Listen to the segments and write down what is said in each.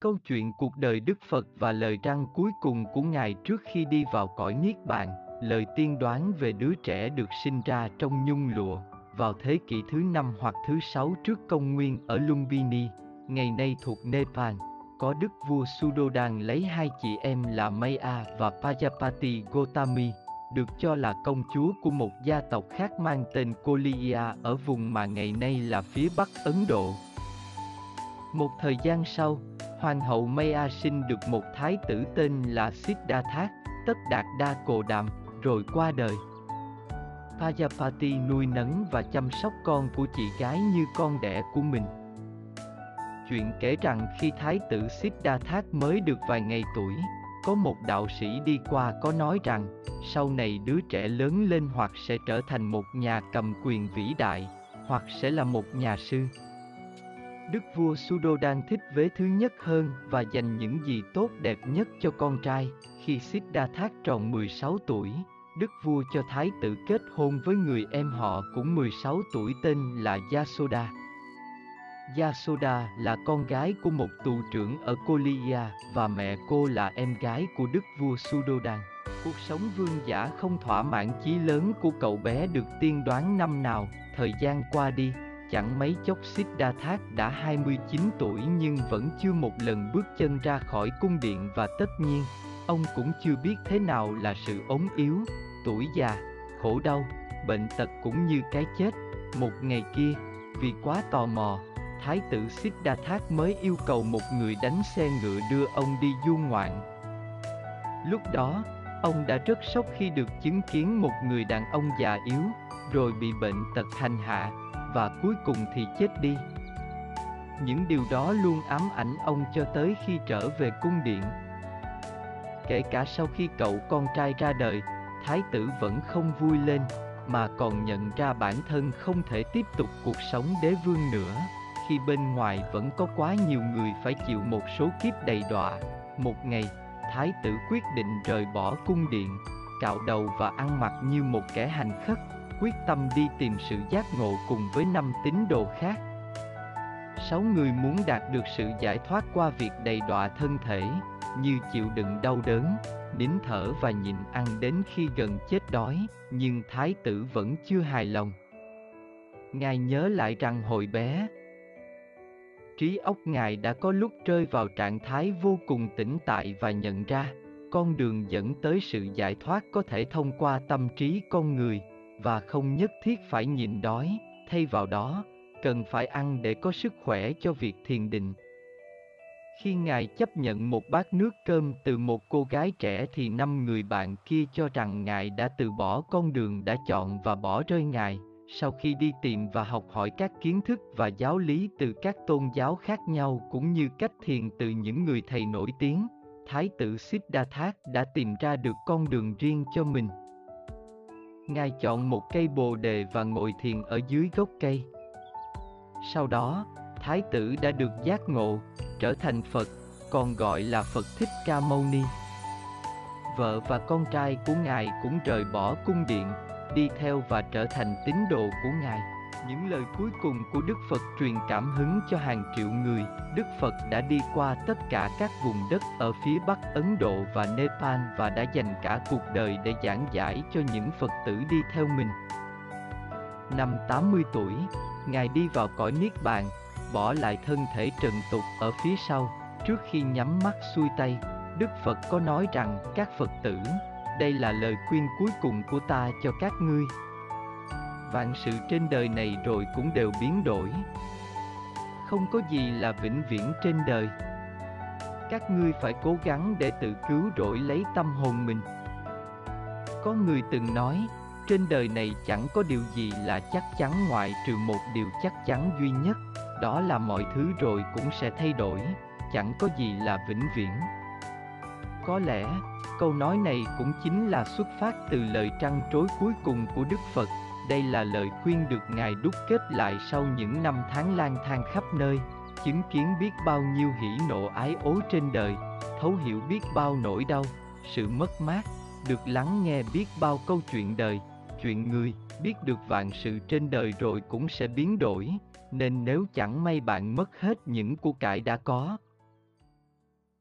Câu chuyện cuộc đời Đức Phật và lời răng cuối cùng của Ngài trước khi đi vào cõi Niết Bàn, lời tiên đoán về đứa trẻ được sinh ra trong nhung lụa, vào thế kỷ thứ năm hoặc thứ sáu trước công nguyên ở Lumbini, ngày nay thuộc Nepal, có đức vua Sudodan lấy hai chị em là Maya và Pajapati Gotami, được cho là công chúa của một gia tộc khác mang tên Koliya ở vùng mà ngày nay là phía Bắc Ấn Độ. Một thời gian sau, Hoàng hậu Maya sinh được một thái tử tên là Siddhartha, tất đạt đa cồ đàm, rồi qua đời. Pajapati nuôi nấng và chăm sóc con của chị gái như con đẻ của mình. Chuyện kể rằng khi thái tử Siddhartha mới được vài ngày tuổi, có một đạo sĩ đi qua có nói rằng, sau này đứa trẻ lớn lên hoặc sẽ trở thành một nhà cầm quyền vĩ đại, hoặc sẽ là một nhà sư. Đức vua Sudodan thích vế thứ nhất hơn và dành những gì tốt đẹp nhất cho con trai. Khi Siddhartha tròn 16 tuổi, Đức vua cho thái tử kết hôn với người em họ cũng 16 tuổi tên là Yasoda. Yasoda là con gái của một tù trưởng ở Koliya và mẹ cô là em gái của đức vua Sudodan. Cuộc sống vương giả không thỏa mãn chí lớn của cậu bé được tiên đoán năm nào, thời gian qua đi, chẳng mấy chốc Siddhartha đã 29 tuổi nhưng vẫn chưa một lần bước chân ra khỏi cung điện và tất nhiên, ông cũng chưa biết thế nào là sự ốm yếu, tuổi già, khổ đau, bệnh tật cũng như cái chết. Một ngày kia, vì quá tò mò, Thái tử Siddhartha mới yêu cầu một người đánh xe ngựa đưa ông đi du ngoạn. Lúc đó, ông đã rất sốc khi được chứng kiến một người đàn ông già yếu, rồi bị bệnh tật hành hạ, và cuối cùng thì chết đi. Những điều đó luôn ám ảnh ông cho tới khi trở về cung điện. Kể cả sau khi cậu con trai ra đời, thái tử vẫn không vui lên, mà còn nhận ra bản thân không thể tiếp tục cuộc sống đế vương nữa khi bên ngoài vẫn có quá nhiều người phải chịu một số kiếp đầy đọa. Một ngày, thái tử quyết định rời bỏ cung điện, cạo đầu và ăn mặc như một kẻ hành khất, quyết tâm đi tìm sự giác ngộ cùng với năm tín đồ khác. Sáu người muốn đạt được sự giải thoát qua việc đầy đọa thân thể, như chịu đựng đau đớn, nín thở và nhịn ăn đến khi gần chết đói, nhưng thái tử vẫn chưa hài lòng. Ngài nhớ lại rằng hồi bé, trí óc ngài đã có lúc rơi vào trạng thái vô cùng tĩnh tại và nhận ra con đường dẫn tới sự giải thoát có thể thông qua tâm trí con người và không nhất thiết phải nhịn đói. Thay vào đó cần phải ăn để có sức khỏe cho việc thiền định. Khi ngài chấp nhận một bát nước cơm từ một cô gái trẻ thì năm người bạn kia cho rằng ngài đã từ bỏ con đường đã chọn và bỏ rơi ngài. Sau khi đi tìm và học hỏi các kiến thức và giáo lý từ các tôn giáo khác nhau cũng như cách thiền từ những người thầy nổi tiếng, Thái tử Siddhartha đã tìm ra được con đường riêng cho mình. Ngài chọn một cây bồ đề và ngồi thiền ở dưới gốc cây. Sau đó, Thái tử đã được giác ngộ, trở thành Phật, còn gọi là Phật Thích Ca Mâu Ni. Vợ và con trai của Ngài cũng rời bỏ cung điện, đi theo và trở thành tín đồ của Ngài. Những lời cuối cùng của Đức Phật truyền cảm hứng cho hàng triệu người. Đức Phật đã đi qua tất cả các vùng đất ở phía Bắc Ấn Độ và Nepal và đã dành cả cuộc đời để giảng giải cho những Phật tử đi theo mình. Năm 80 tuổi, Ngài đi vào cõi Niết Bàn, bỏ lại thân thể trần tục ở phía sau. Trước khi nhắm mắt xuôi tay, Đức Phật có nói rằng các Phật tử đây là lời khuyên cuối cùng của ta cho các ngươi vạn sự trên đời này rồi cũng đều biến đổi. Không có gì là vĩnh viễn trên đời. Các ngươi phải cố gắng để tự cứu rỗi lấy tâm hồn mình. Có người từng nói, trên đời này chẳng có điều gì là chắc chắn ngoại trừ một điều chắc chắn duy nhất, đó là mọi thứ rồi cũng sẽ thay đổi, chẳng có gì là vĩnh viễn. Có lẽ, câu nói này cũng chính là xuất phát từ lời trăn trối cuối cùng của đức phật đây là lời khuyên được ngài đúc kết lại sau những năm tháng lang thang khắp nơi chứng kiến biết bao nhiêu hỉ nộ ái ố trên đời thấu hiểu biết bao nỗi đau sự mất mát được lắng nghe biết bao câu chuyện đời chuyện người biết được vạn sự trên đời rồi cũng sẽ biến đổi nên nếu chẳng may bạn mất hết những của cải đã có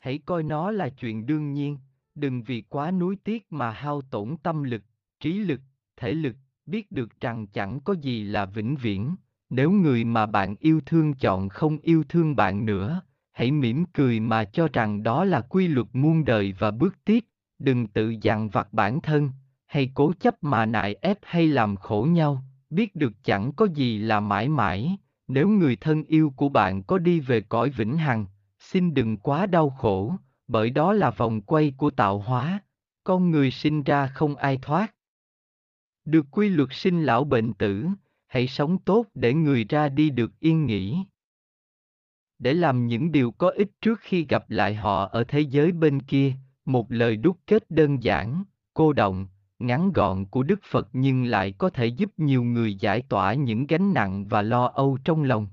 Hãy coi nó là chuyện đương nhiên, đừng vì quá nuối tiếc mà hao tổn tâm lực, trí lực, thể lực, biết được rằng chẳng có gì là vĩnh viễn. Nếu người mà bạn yêu thương chọn không yêu thương bạn nữa, hãy mỉm cười mà cho rằng đó là quy luật muôn đời và bước tiếp, đừng tự dằn vặt bản thân, hay cố chấp mà nại ép hay làm khổ nhau, biết được chẳng có gì là mãi mãi, nếu người thân yêu của bạn có đi về cõi vĩnh hằng, xin đừng quá đau khổ, bởi đó là vòng quay của tạo hóa, con người sinh ra không ai thoát. Được quy luật sinh lão bệnh tử, hãy sống tốt để người ra đi được yên nghỉ. Để làm những điều có ích trước khi gặp lại họ ở thế giới bên kia, một lời đúc kết đơn giản, cô động, ngắn gọn của Đức Phật nhưng lại có thể giúp nhiều người giải tỏa những gánh nặng và lo âu trong lòng.